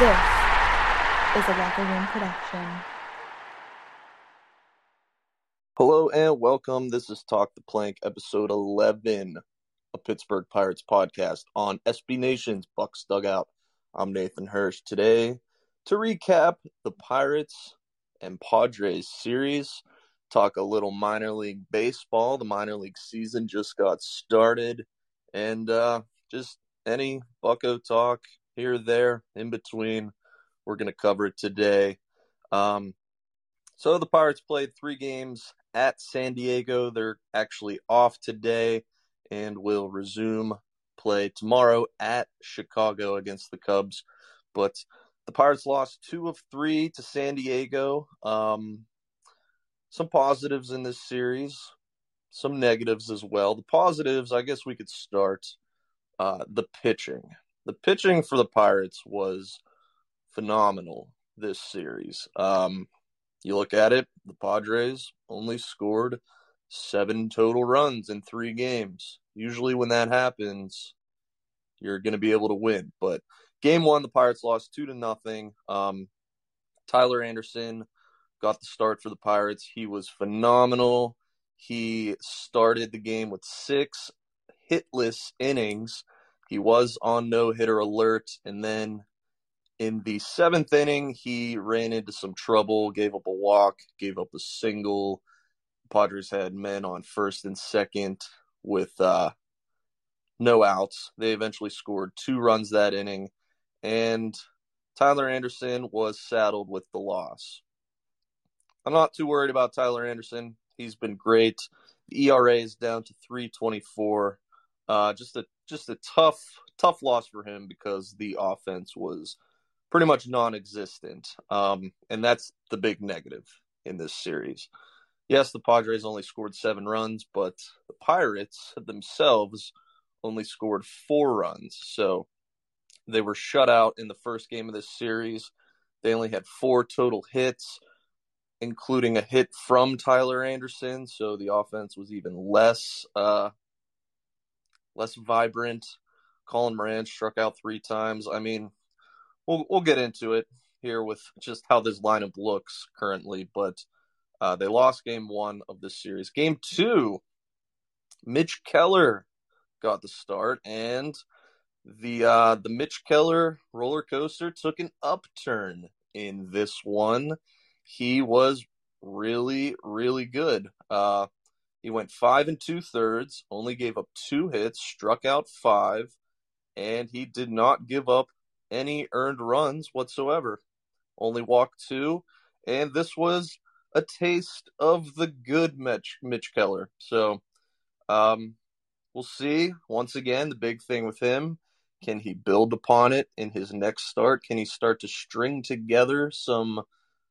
This is a Locker Room production. Hello and welcome. This is Talk the Plank, episode 11, a Pittsburgh Pirates podcast on SB Nation's Bucs Dugout. I'm Nathan Hirsch. Today, to recap the Pirates and Padres series, talk a little minor league baseball. The minor league season just got started, and uh, just any Bucco talk here, there, in between. We're going to cover it today. Um, so the Pirates played three games at San Diego. They're actually off today and will resume play tomorrow at Chicago against the Cubs. But the Pirates lost two of three to San Diego. Um, some positives in this series, some negatives as well. The positives, I guess we could start uh, the pitching. The pitching for the Pirates was phenomenal this series. Um, you look at it, the Padres only scored seven total runs in three games. Usually, when that happens, you're going to be able to win. But game one, the Pirates lost two to nothing. Um, Tyler Anderson got the start for the Pirates. He was phenomenal. He started the game with six hitless innings. He was on no hitter alert, and then in the seventh inning, he ran into some trouble, gave up a walk, gave up a single. Padres had men on first and second with uh, no outs. They eventually scored two runs that inning, and Tyler Anderson was saddled with the loss. I'm not too worried about Tyler Anderson. He's been great. The ERA is down to 324. Uh, just a just a tough tough loss for him because the offense was pretty much non-existent, um, and that's the big negative in this series. Yes, the Padres only scored seven runs, but the Pirates themselves only scored four runs. So they were shut out in the first game of this series. They only had four total hits, including a hit from Tyler Anderson. So the offense was even less uh, less vibrant. Colin Moran struck out three times. I mean, we'll we'll get into it here with just how this lineup looks currently, but uh, they lost game one of this series. Game two, Mitch Keller got the start, and the uh, the Mitch Keller roller coaster took an upturn in this one. He was really, really good. Uh, he went five and two thirds, only gave up two hits, struck out five, and he did not give up any earned runs whatsoever. Only walked two, and this was a taste of the good Mitch, Mitch Keller. So, um, we'll see. Once again, the big thing with him can he build upon it in his next start? Can he start to string together some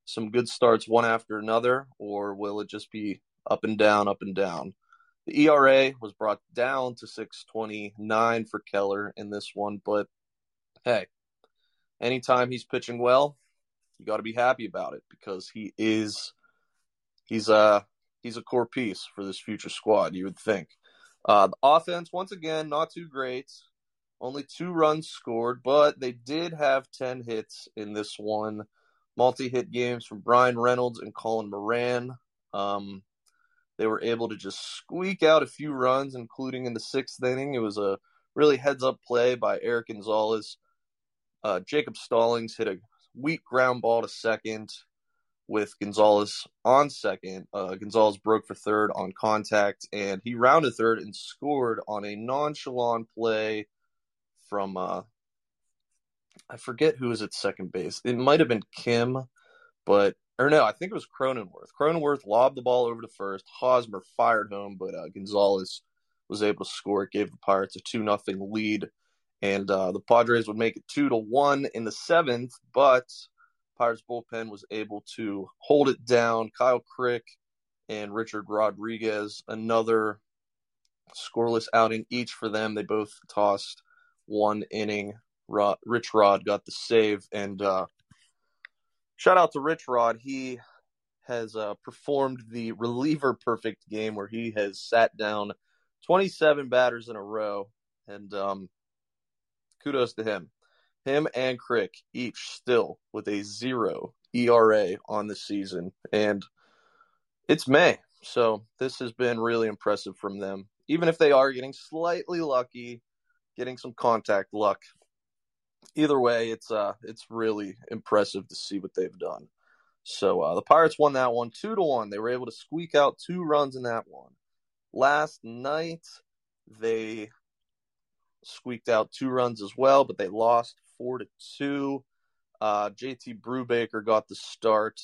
some good starts one after another, or will it just be up and down, up and down. The ERA was brought down to 629 for Keller in this one, but hey, anytime he's pitching well, you got to be happy about it because he is he's a he's a core piece for this future squad, you would think. Uh, the offense, once again, not too great. Only two runs scored, but they did have 10 hits in this one. Multi hit games from Bryan Reynolds and Colin Moran. Um, they were able to just squeak out a few runs, including in the sixth inning. It was a really heads up play by Erik Gonzalez. Uh, Jacob Stallings hit a weak ground ball to second with Gonzalez on second. Uh, Gonzalez broke for third on contact, and he rounded third and scored on a nonchalant play from uh, I forget who was at second base. It might have been Kim, but or no, I think it was Cronenworth. Cronenworth lobbed the ball over to first. Hosmer fired home, but uh, Gonzalez was able to score. It gave the Pirates a two nothing lead, and uh, the Padres would make it two to one in the seventh. But Pirates bullpen was able to hold it down. Kyle Crick and Richard Rodriguez, another scoreless outing each for them. They both tossed one inning. Rod, Rich Rod got the save, and uh, shout out to Rich Rod. He has uh, performed the reliever perfect game where he has sat down 27 batters in a row, and um, kudos to him. him and Crick each still with a zero ERA on the season. And it's May. So this has been really impressive from them. Even if they are getting slightly lucky, getting some contact luck. Either way, it's uh it's really impressive to see what they've done. So uh, the Pirates won that one two to one. They were able to squeak out two runs in that one. Last night they squeaked out two runs as well, but they lost four to two. Uh, JT Brubaker got the start.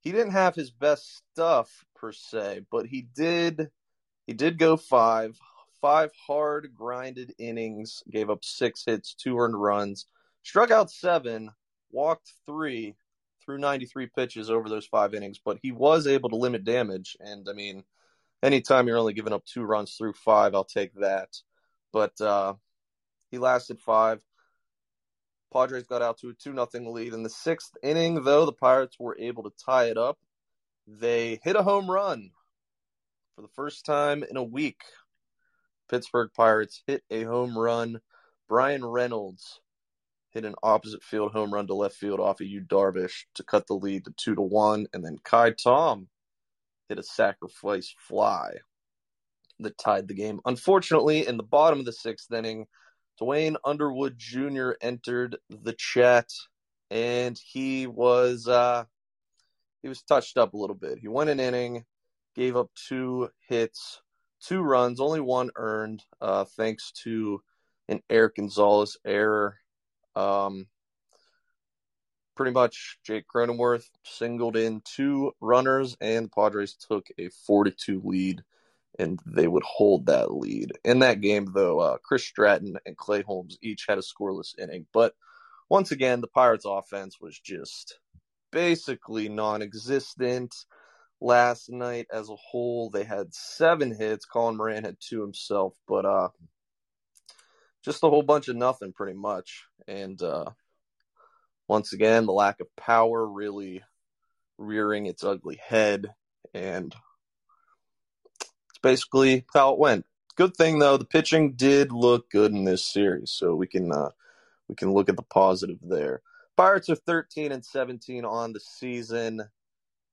He didn't have his best stuff per se, but he did he did go five five hard grinded innings, gave up six hits, two earned runs, struck out seven, walked three, threw 93 pitches over those five innings, but he was able to limit damage. And I mean, anytime you're only giving up two runs through five, I'll take that. But uh, he lasted five. Padres got out to a 2 0 lead. In the sixth inning, though, the Pirates were able to tie it up. They hit a home run for the first time in a week. Pittsburgh Pirates hit a home run. Bryan Reynolds hit an opposite field home run to left field off of Yu Darvish to cut the lead to two to one, and then Ka'ai Tom hit a sacrifice fly that tied the game. Unfortunately, in the bottom of the sixth inning, Duane Underwood Jr. entered the chat, and he was uh, he was touched up a little bit. He went an inning, gave up two hits, two runs, only one earned, uh, thanks to an Erik Gonzalez error. Um, pretty much, Jake Cronenworth singled in two runners, and the Padres took a 42 lead, and they would hold that lead. In that game, though, uh, Chris Stratton and Clay Holmes each had a scoreless inning. But once again, the Pirates' offense was just basically non existent last night as a whole. They had seven hits. Colin Moran had two himself, but uh, just a whole bunch of nothing, pretty much. And uh, once again, the lack of power really rearing its ugly head, and it's basically how it went. Good thing though, the pitching did look good in this series, so we can uh, we can look at the positive there. Pirates are 13 and 17 on the season,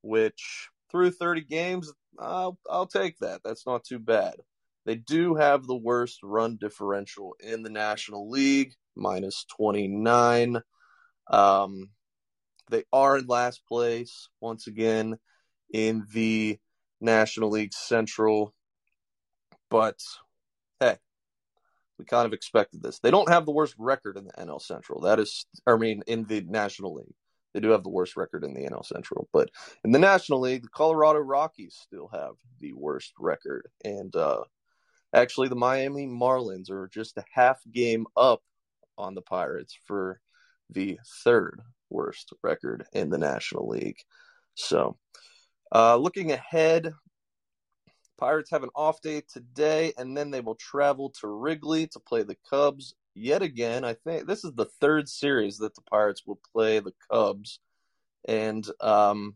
which through 30 games, I'll, I'll take that. That's not too bad. They do have the worst run differential in the National League, minus 29. Um, they are in last place once again in the National League Central. But hey, we kind of expected this. They don't have the worst record in the NL Central. That is, I mean, in the National League. They do have the worst record in the NL Central, but in the National League, the Colorado Rockies still have the worst record. And uh, actually, the Miami Marlins are just a half game up on the Pirates for the third worst record in the National League. So, uh, looking ahead, Pirates have an off day today, and then they will travel to Wrigley to play the Cubs yet again. I think this is the third series that the Pirates will play the Cubs, and um,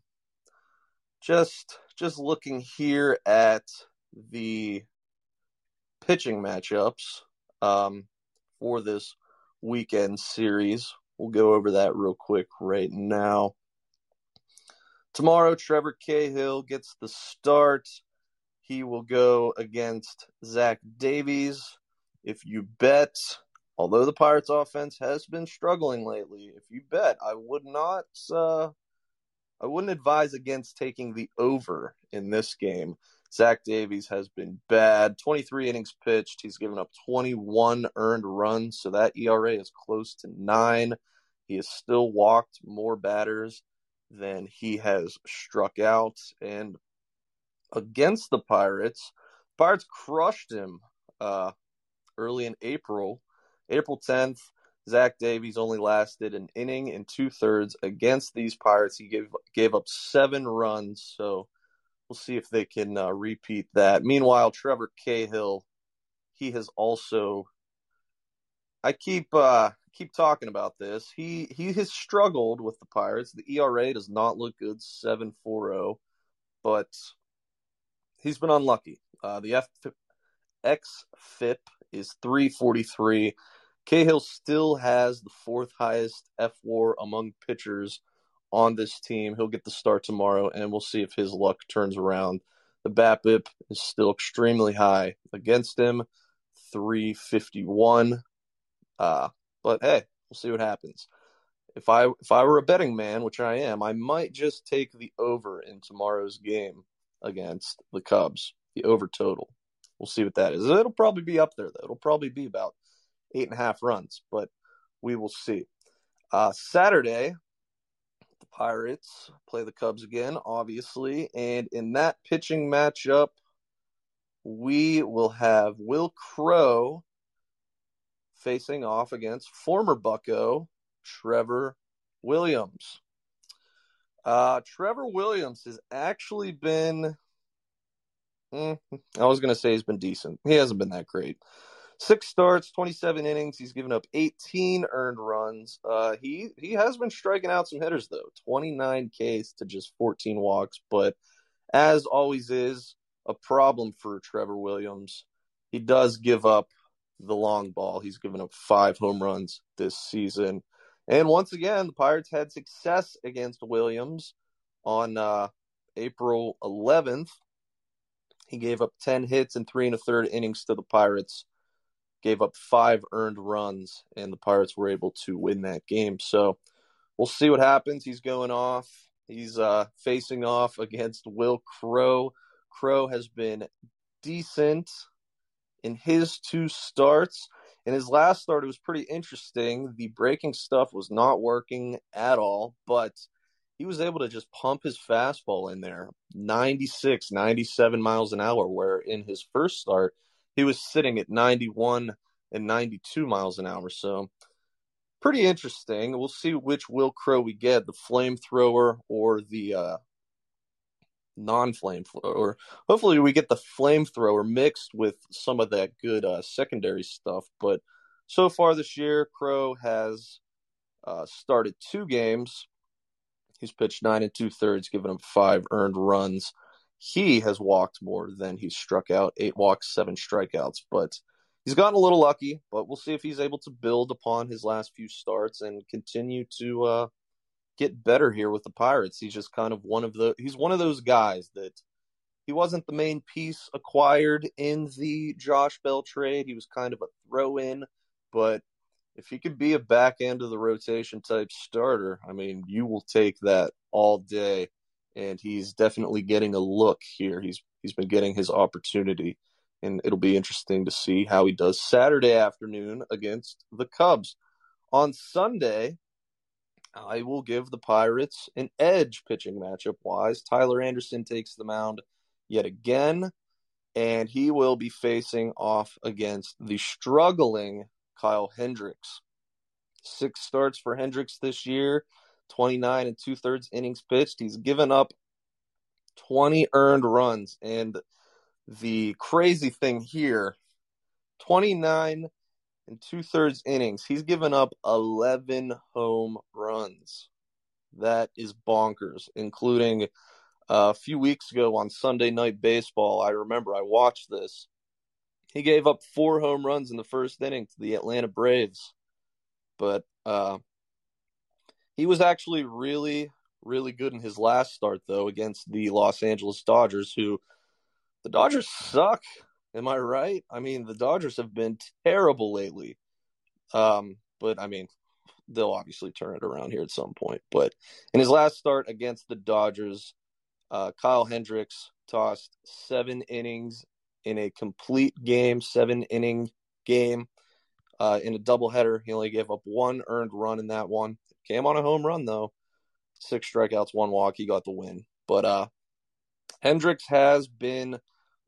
just just looking here at the pitching matchups um, for this weekend series. We'll go over that real quick right now. Tomorrow, Trevor Cahill gets the start. He will go against Zach Davies. If you bet although the Pirates offense has been struggling lately, if you bet, I would not uh, I wouldn't advise against taking the over in this game. Zach Davies has been bad. 23 innings pitched. He's given up 21 earned runs, so that ERA is close to nine. He has still walked more batters than he has struck out. And against the Pirates, Pirates crushed him uh, early in April April 10th, Zach Davies only lasted an inning and two thirds against these Pirates. He gave gave up seven runs, so we'll see if they can uh, repeat that. Meanwhile, Trevor Cahill, he has also. I keep uh, keep talking about this. He he has struggled with the Pirates. The ERA does not look good, seven four zero, but he's been unlucky. Uh, the F X FIP is three forty three. Cahill still has the fourth highest fWAR among pitchers on this team. He'll get the start tomorrow, and we'll see if his luck turns around. The BABIP is still extremely high against him, 351. Uh, but hey, we'll see what happens. If I if I were a betting man, which I am, I might just take the over in tomorrow's game against the Cubs, the over total. We'll see what that is. It'll probably be up there though. It'll probably be about eight and a half runs, but we will see. Uh, Saturday, the Pirates play the Cubs again, obviously, and in that pitching matchup, we will have Will Crowe facing off against former Bucco Trevor Williams. Uh, Trevor Williams has actually been. Mm, I was going to say he's been decent. He hasn't been that great. Six starts, 27 innings. He's given up 18 earned runs. Uh, he he has been striking out some hitters though. 29 Ks to just 14 walks, but as always is a problem for Trevor Williams. He does give up the long ball. He's given up five home runs this season. And once again, the Pirates had success against Williams on uh, April 11th. He gave up 10 hits and three and a third innings to the Pirates gave up five earned runs, and the Pirates were able to win that game. So we'll see what happens. He's going off. He's uh, facing off against Will Crowe. Crowe has been decent in his two starts. In his last start, it was pretty interesting. The breaking stuff was not working at all, but he was able to just pump his fastball in there 96, 97 miles an hour, where in his first start, he was sitting at 91 and 92 miles an hour. So pretty interesting. We'll see which Will Crowe we get, the flamethrower or the uh, non-flamethrower. Hopefully we get the flamethrower mixed with some of that good uh, secondary stuff. But so far this year, Crowe has uh, started two games. He's pitched nine and two thirds, given him five earned runs he has walked more than he's struck out eight walks, seven strikeouts. But he's gotten a little lucky, but we'll see if he's able to build upon his last few starts and continue to uh, get better here with the Pirates. He's just kind of one of the he's one of those guys that he wasn't the main piece acquired in the Josh Bell trade. He was kind of a throw in, but if he could be a back end of the rotation type starter, I mean, you will take that all day and he's definitely getting a look here. He's he's been getting his opportunity, and it'll be interesting to see how he does Saturday afternoon against the Cubs. On Sunday, I will give the Pirates an edge pitching matchup wise. Tyler Anderson takes the mound yet again, and he will be facing off against the struggling Kyle Hendricks. Six starts for Hendricks this year. 29 and two thirds innings pitched. He's given up 20 earned runs. And the crazy thing here 29 and two thirds innings. He's given up 11 home runs. That is bonkers, including a few weeks ago on Sunday Night Baseball. I remember I watched this. He gave up four home runs in the first inning to the Atlanta Braves. But uh, he was actually really, really good in his last start, though, against the Los Angeles Dodgers, who the Dodgers suck. Am I right? I mean, the Dodgers have been terrible lately. Um, but I mean, they'll obviously turn it around here at some point. But in his last start against the Dodgers, uh, Kyle Hendricks tossed seven innings in a complete game, seven inning game. Uh, in a doubleheader, he only gave up one earned run in that one. Came on a home run though. Six strikeouts, one walk. He got the win. But uh Hendricks has been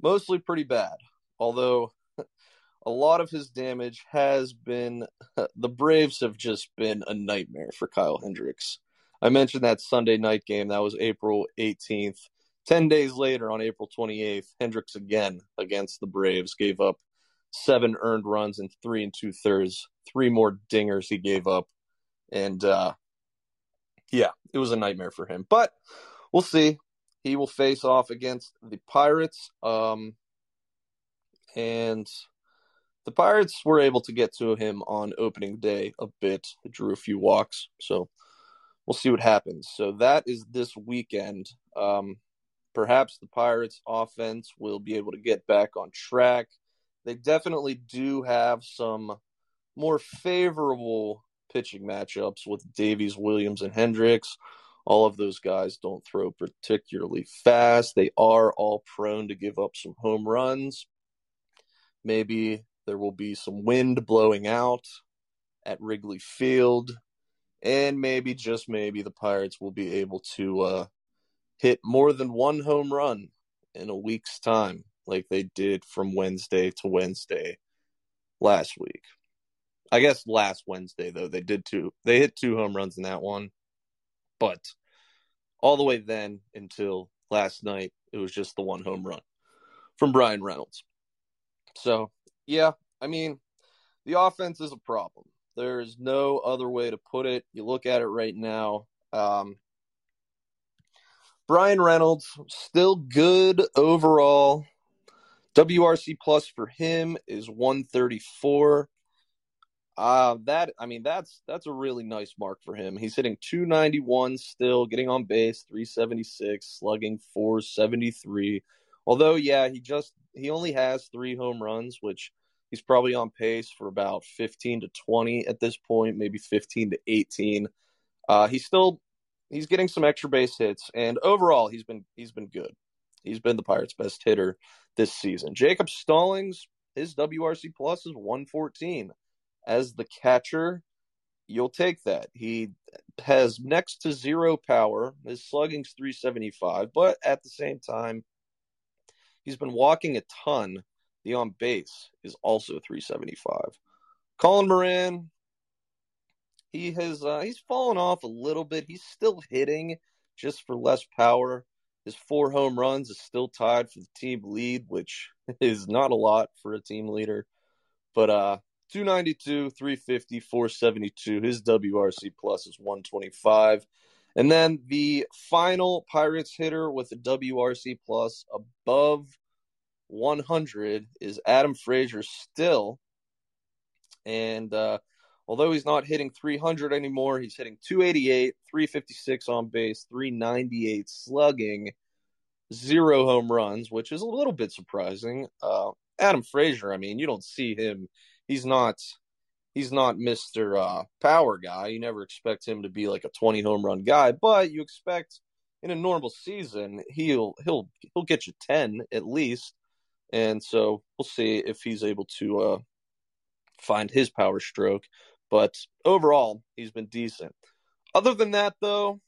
mostly pretty bad. Although a lot of his damage has been the Braves have just been a nightmare for Kyle Hendricks. I mentioned that Sunday night game. That was April 18th. 10 days later, on April 28th, Hendricks again against the Braves gave up seven earned runs and three and two thirds. Three more dingers he gave up and uh, yeah, it was a nightmare for him. But we'll see. He will face off against the Pirates. Um, and the Pirates were able to get to him on opening day a bit. drew a few walks, so we'll see what happens. So that is this weekend. Um, perhaps the Pirates' offense will be able to get back on track. They definitely do have some more favorable pitching matchups with Davies, Williams, and Hendricks. All of those guys don't throw particularly fast. They are all prone to give up some home runs. Maybe there will be some wind blowing out at Wrigley Field. And maybe, just maybe, the Pirates will be able to uh, hit more than one home run in a week's time, like they did from Wednesday to Wednesday last week. I guess last Wednesday though they did two. They hit two home runs in that one, but all the way then until last night, it was just the one home run from Bryan Reynolds. So yeah, I mean, the offense is a problem. There is no other way to put it. You look at it right now. Um, Bryan Reynolds still good overall. WRC plus for him is 134. Uh, that I mean that's that's a really nice mark for him. He's hitting 291 still, getting on base 376, slugging 473. Although yeah, he just he only has 3 home runs, which he's probably on pace for about 15 to 20 at this point, maybe 15 to 18. Uh, he's still he's getting some extra base hits and overall he's been he's been good. He's been the Pirates' best hitter this season. Jacob Stallings, his WRC plus is 114 as the catcher, you'll take that. He has next to zero power. His slugging's 375, but at the same time, he's been walking a ton. The on base is also 375. Colin Moran, he has uh, he's fallen off a little bit. He's still hitting just for less power. His four home runs is still tied for the team lead, which is not a lot for a team leader. But uh 292, 350, 472. His WRC plus is 125. And then the final Pirates hitter with a WRC plus above 100 is Adam Frazier still. And uh, although he's not hitting 300 anymore, he's hitting 288, 356 on base, 398 slugging, zero home runs, which is a little bit surprising. Uh, Adam Frazier, I mean, you don't see him he's not he's not Mr. Uh, power guy. You never expect him to be like a 20 home run guy, but you expect in a normal season he'll he'll he'll get you 10 at least. And so we'll see if he's able to uh, find his power stroke. But overall, he's been decent. Other than that, though,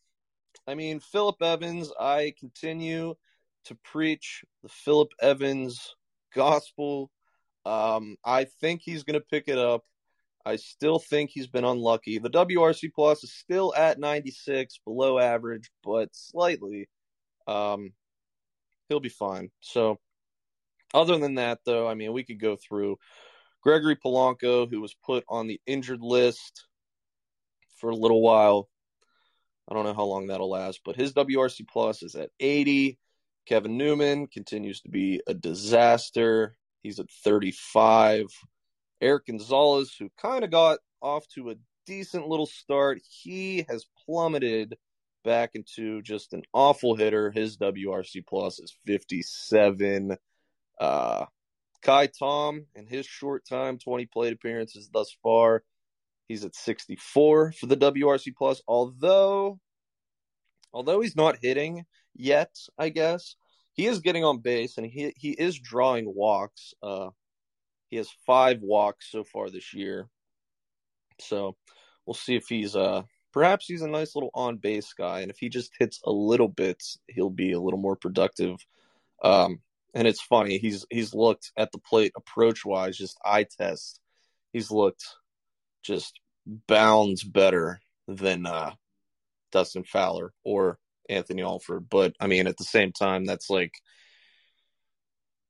I mean, Phillip Evans, I continue to preach the Phillip Evans gospel um, I think he's going to pick it up. I still think he's been unlucky. The WRC plus is still at 96, below average, but slightly. Um, he'll be fine. So, other than that, though, I mean, we could go through Gregory Polanco, who was put on the injured list for a little while. I don't know how long that'll last, but his WRC plus is at 80. Kevin Newman continues to be a disaster. He's at 35. Erik Gonzalez, who kind of got off to a decent little start, he has plummeted back into just an awful hitter. His WRC plus is 57. Uh, Ka'ai Tom, in his short time, 20 plate appearances thus far, he's at 64 for the WRC plus. Although, although he's not hitting yet, I guess he is getting on base and he he is drawing walks. Uh, he has five walks so far this year, so we'll see if he's uh perhaps he's a nice little on base guy, and if he just hits a little bit, he'll be a little more productive. Um, and it's funny he's he's looked at the plate approach wise, just eye test. He's looked just bounds better than uh, Dustin Fowler or Anthony Alford. But I mean, at the same time, that's like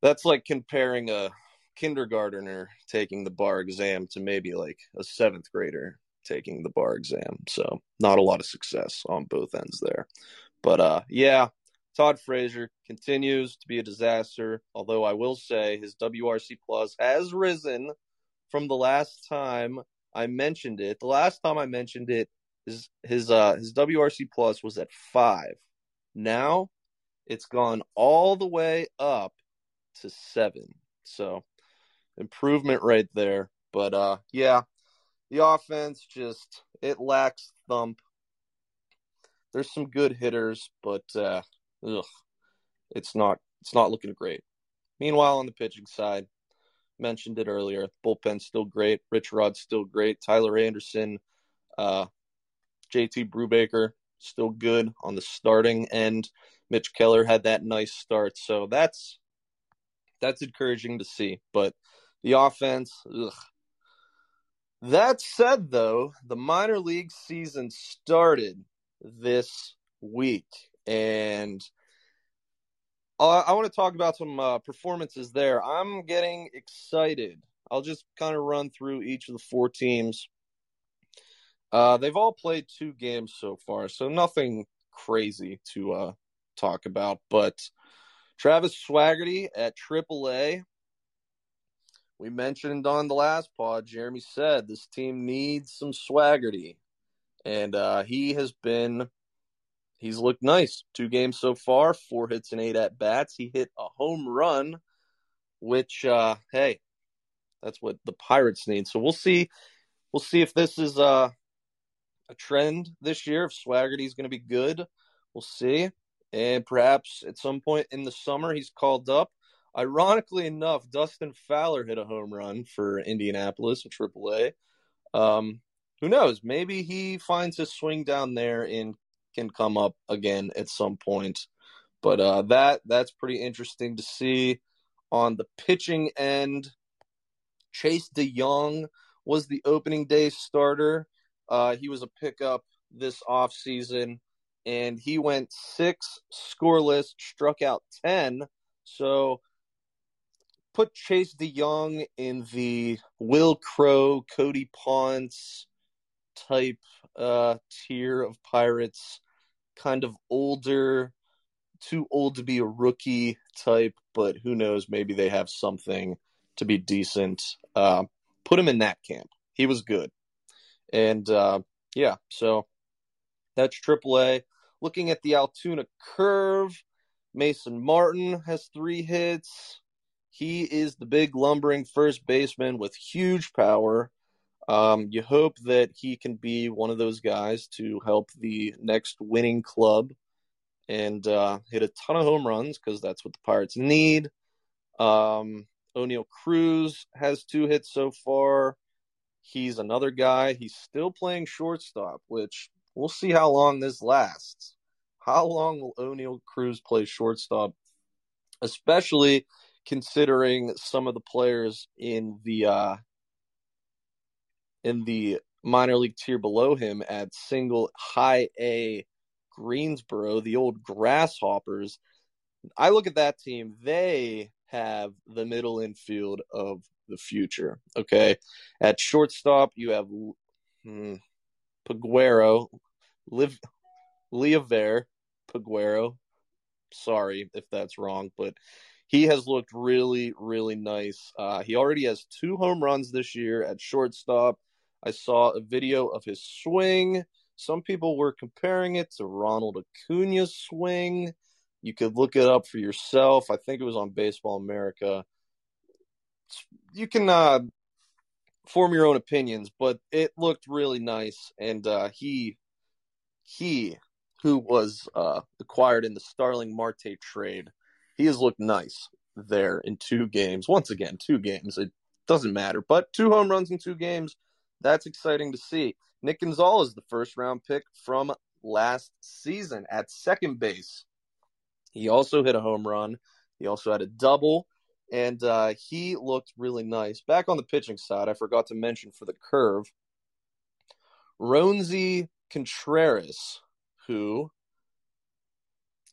that's like comparing a kindergartner taking the bar exam to maybe like a seventh grader taking the bar exam. So not a lot of success on both ends there. But uh yeah, Todd Frazier continues to be a disaster, although I will say his WRC plus has risen from the last time I mentioned it. The last time I mentioned it, his his uh his WRC plus was at five. Now it's gone all the way up to seven. So improvement right there. But uh yeah, the offense just it lacks thump. There's some good hitters, but uh ugh, it's not it's not looking great. Meanwhile, on the pitching side, mentioned it earlier, bullpen's still great. Rich Rod's still great. Tyler Anderson, uh, JT Brubaker still good on the starting end. Mitch Keller had that nice start, so that's that's encouraging to see. But the offense, ugh. that said, though, the minor league season started this week, and I, I want to talk about some uh, performances there. I'm getting excited. I'll just kind of run through each of the four teams. Uh, they've all played two games so far, so nothing crazy to uh, talk about. But Travis Swaggerty at AAA. We mentioned on the last pod, Jeremy said this team needs some Swaggerty. And uh, he has been he's looked nice. Two games so far, four hits and eight at bats. He hit a home run, which uh, hey, that's what the Pirates need. So we'll see. We'll see if this is uh, a trend this year. If Swaggerty's going to be good, we'll see. And perhaps at some point in the summer, he's called up. Ironically enough, Dustin Fowler hit a home run for Indianapolis in AAA. Um, who knows? Maybe he finds his swing down there and can come up again at some point. But uh, that that's pretty interesting to see. On the pitching end, Chase DeYoung was the opening day starter. Uh, he was a pickup this offseason, and he went six scoreless, struck out 10. So put Chase DeYoung in the Will Crowe, Cody Ponce type uh, tier of Pirates kind of older, too old to be a rookie type, but who knows? Maybe they have something to be decent. Uh, put him in that camp. He was good. And uh, yeah, so that's AAA. Looking at the Altoona curve, Mason Martin has three hits. He is the big lumbering first baseman with huge power. Um, you hope that he can be one of those guys to help the next winning club and uh, hit a ton of home runs because that's what the Pirates need. Um, Oneil Cruz has two hits so far. He's another guy. He's still playing shortstop, which we'll see how long this lasts. How long will Oneil Cruz play shortstop, especially considering some of the players in the uh, in the minor league tier below him at single high A Greensboro, the old Grasshoppers. I look at that team, they have the middle infield of the future. Okay. At shortstop, you have hmm, Peguero, Liv, Liover, Peguero. Sorry if that's wrong, but he has looked really, really nice. Uh, he already has two home runs this year at shortstop. I saw a video of his swing. Some people were comparing it to Ronald Acuna's swing. You could look it up for yourself. I think it was on Baseball America. You can uh, form your own opinions, but it looked really nice. And uh, he, he, who was uh, acquired in the Starling Marte trade, he has looked nice there in two games. Once again, two games. It doesn't matter, but two home runs in two games that's exciting to see. Nick Gonzalez, the first round pick from last season at second base. He also hit a home run. He also had a double, and uh, he looked really nice. Back on the pitching side, I forgot to mention for the curve, Roansy Contreras, who,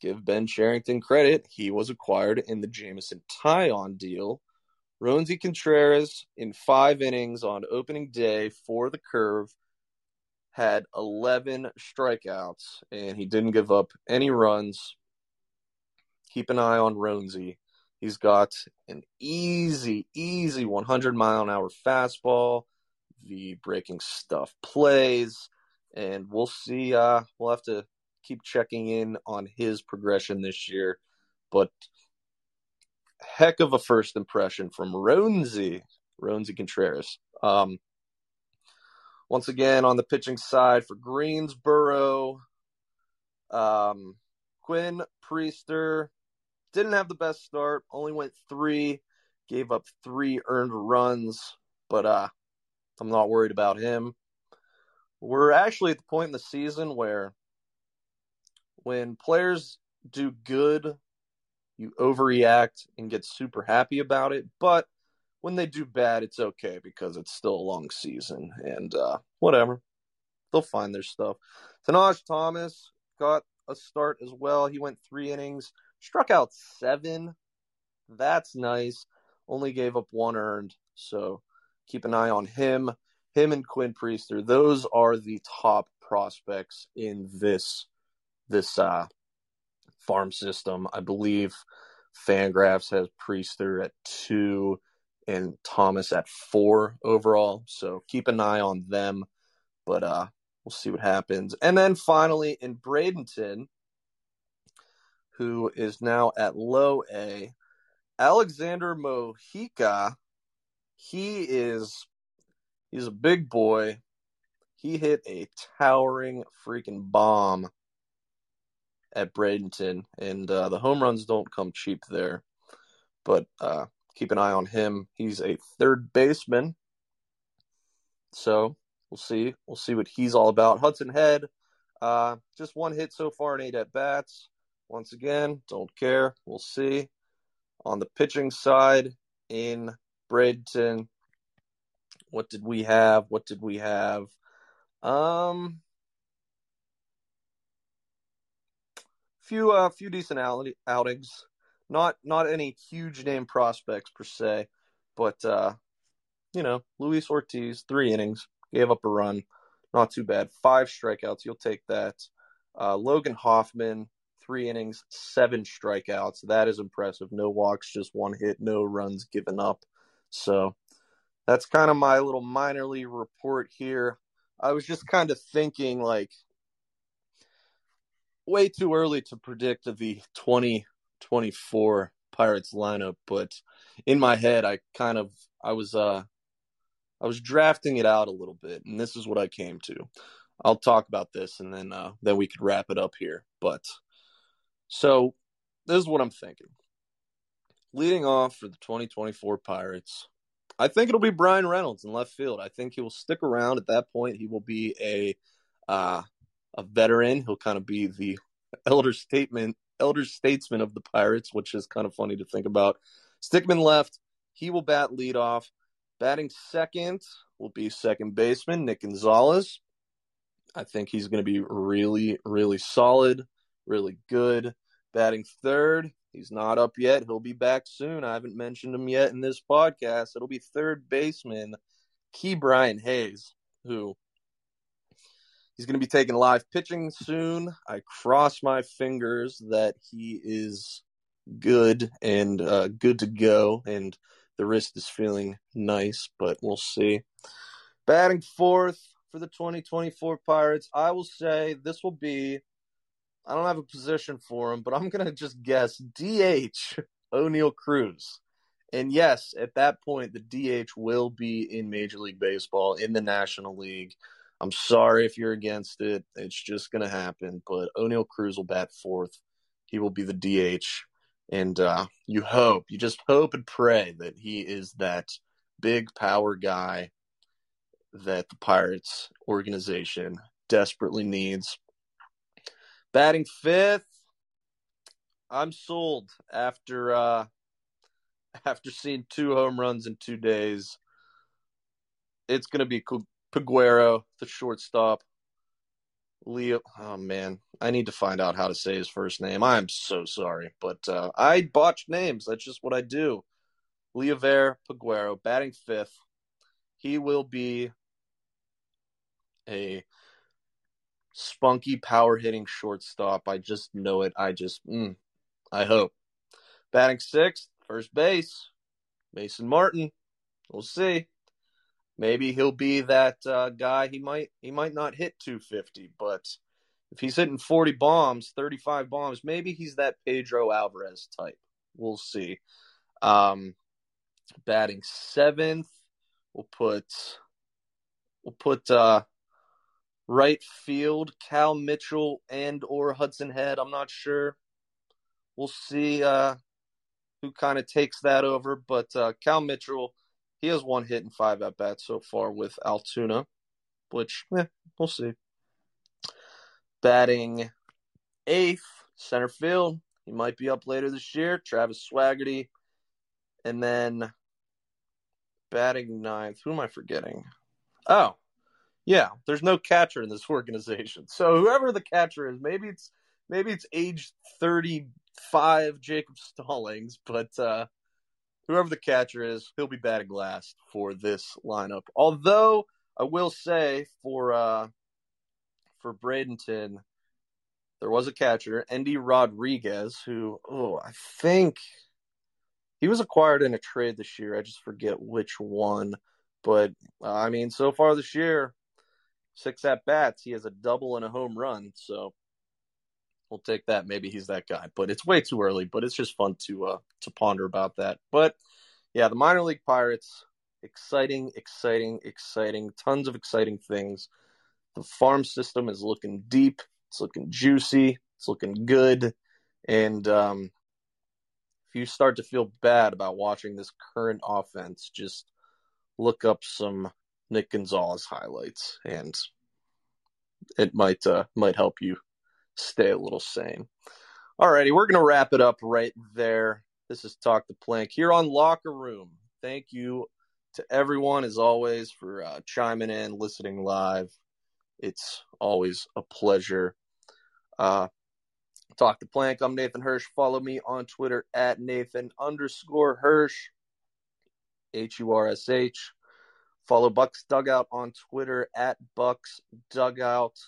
give Ben Cherington credit, he was acquired in the Jameson Taillon deal Roansy Contreras in five innings on opening day for the curve had 11 strikeouts and he didn't give up any runs. Keep an eye on Roansy. He's got an easy, easy 100 mile an hour fastball. The breaking stuff plays, and we'll see. Uh, we'll have to keep checking in on his progression this year. But heck of a first impression from Roansy, Roansy Contreras. Um, once again, on the pitching side for Greensboro, um, Quinn Priester didn't have the best start, only went three, gave up three earned runs, but uh, I'm not worried about him. We're actually at the point in the season where when players do good, you overreact and get super happy about it. But when they do bad, it's okay because it's still a long season and uh, whatever. They'll find their stuff. Tahnaj Thomas got a start as well. He went three innings, struck out seven. That's nice. Only gave up one earned. So keep an eye on him. Him and Quinn Priester. Those are the top prospects in this this uh, farm system. I believe Fangraphs has Priester at two and Thomas at four overall. So keep an eye on them. But uh, we'll see what happens. And then finally in Bradenton, who is now at low A, Alexander Mojica. He is he's a big boy. He hit a towering freaking bomb at Bradenton, and uh, the home runs don't come cheap there. But uh, keep an eye on him. He's a third baseman, so we'll see. We'll see what he's all about. Hudson Head, uh, just one hit so far in eight at bats. Once again, don't care. We'll see. On the pitching side in Bradenton, what did we have? What did we have? Um, few uh few decent outings. Not not any huge name prospects per se, but uh, you know, Luis Ortiz, three innings, gave up a run, not too bad. Five strikeouts, you'll take that. Uh, Logan Hoffman, three innings, seven strikeouts. That is impressive. No walks, just one hit, no runs given up. So that's kind of my little minor league report here. I was just kind of thinking like way too early to predict the 2024 Pirates lineup, but in my head, I kind of I was uh I was drafting it out a little bit, and this is what I came to. I'll talk about this, and then uh, then we could wrap it up here. But so this is what I'm thinking. Leading off for the 2024 Pirates, I think it'll be Bryan Reynolds in left field. I think he will stick around at that point. He will be a uh, a veteran. He'll kind of be the elder statement, elder statesman of the Pirates, which is kind of funny to think about. Stickman left. He will bat leadoff. Batting second will be second baseman Nick Gonzalez. I think he's going to be really, really solid, really good. Batting third, he's not up yet. He'll be back soon. I haven't mentioned him yet in this podcast. It'll be third baseman Ke'Bryan Hayes, who He's going to be taking live pitching soon. I cross my fingers that he is good and uh, good to go, and the wrist is feeling nice, but we'll see. Batting fourth for the 2024 Pirates, I will say this will be. I don't have a position for him, but I'm going to just guess DH Oneil Cruz. And yes, at that point, the DH will be in Major League Baseball, in the National League. I'm sorry if you're against it. It's just going to happen. But Oneil Cruz will bat fourth. He will be the DH. And uh, you hope, you just hope and pray that he is that big power guy that the Pirates organization desperately needs. Batting fifth, I'm sold after uh, after seeing two home runs in two days. It's going to be Peguero, the shortstop. Leo, oh man, I need to find out how to say his first name. I'm so sorry, but uh, I botched names. That's just what I do. Liover Peguero, batting fifth. He will be a spunky power hitting shortstop. I just know it. I just, mm, I hope. Batting sixth, First base, Mason Martin. We'll see. Maybe he'll be that uh, guy. He might he might not hit 250, but if he's hitting 40 bombs, 35 bombs, maybe he's that Pedro Alvarez type. We'll see. Um, batting seventh, we'll put we'll put uh, right field Cal Mitchell and or Hudson Head. I'm not sure. We'll see uh, who kind of takes that over, but uh, Cal Mitchell he has one hit and five at bats so far with Altoona, which eh, we'll see. Batting eighth, center field. He might be up later this year. Travis Swaggerty. And then batting ninth. Who am I forgetting? Oh, yeah. There's no catcher in this organization. So whoever the catcher is, maybe it's maybe it's age 35 Jacob Stallings, but uh, whoever the catcher is, he'll be batting last for this lineup. Although I will say for uh, for Bradenton, there was a catcher, Endy Rodriguez, who oh I think he was acquired in a trade this year. I just forget which one, but uh, I mean so far this year, six at bats, he has a double and a home run. So we'll take that. Maybe he's that guy, but it's way too early. But it's just fun to uh, to ponder about that. But yeah, the minor league Pirates, exciting, exciting, exciting, tons of exciting things. The farm system is looking deep. It's looking juicy. It's looking good. And um, if you start to feel bad about watching this current offense, just look up some Nick Gonzalez highlights, and it might uh, might help you stay a little sane. Alrighty, we're gonna wrap it up right there. This is Talk the Plank here on Locker Room. Thank you to everyone, as always, for uh, chiming in, listening live. It's always a pleasure. Uh, Talk the Plank. I'm Nathan Hursh. Follow me on Twitter at Nathan underscore Hursh, H U R S H. Follow Bucs Dugout on Twitter at Bucs Dugout.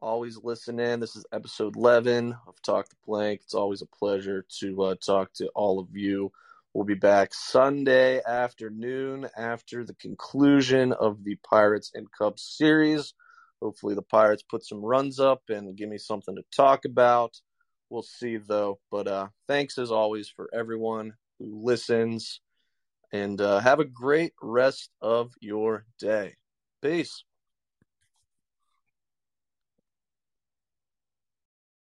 Always listen in. This is episode 11 of Talk the Plank. It's always a pleasure to uh, talk to all of you. We'll be back Sunday afternoon after the conclusion of the Pirates and Cubs series. Hopefully, the Pirates put some runs up and give me something to talk about. We'll see, though. But uh, thanks as always for everyone who listens. And uh, have a great rest of your day. Peace.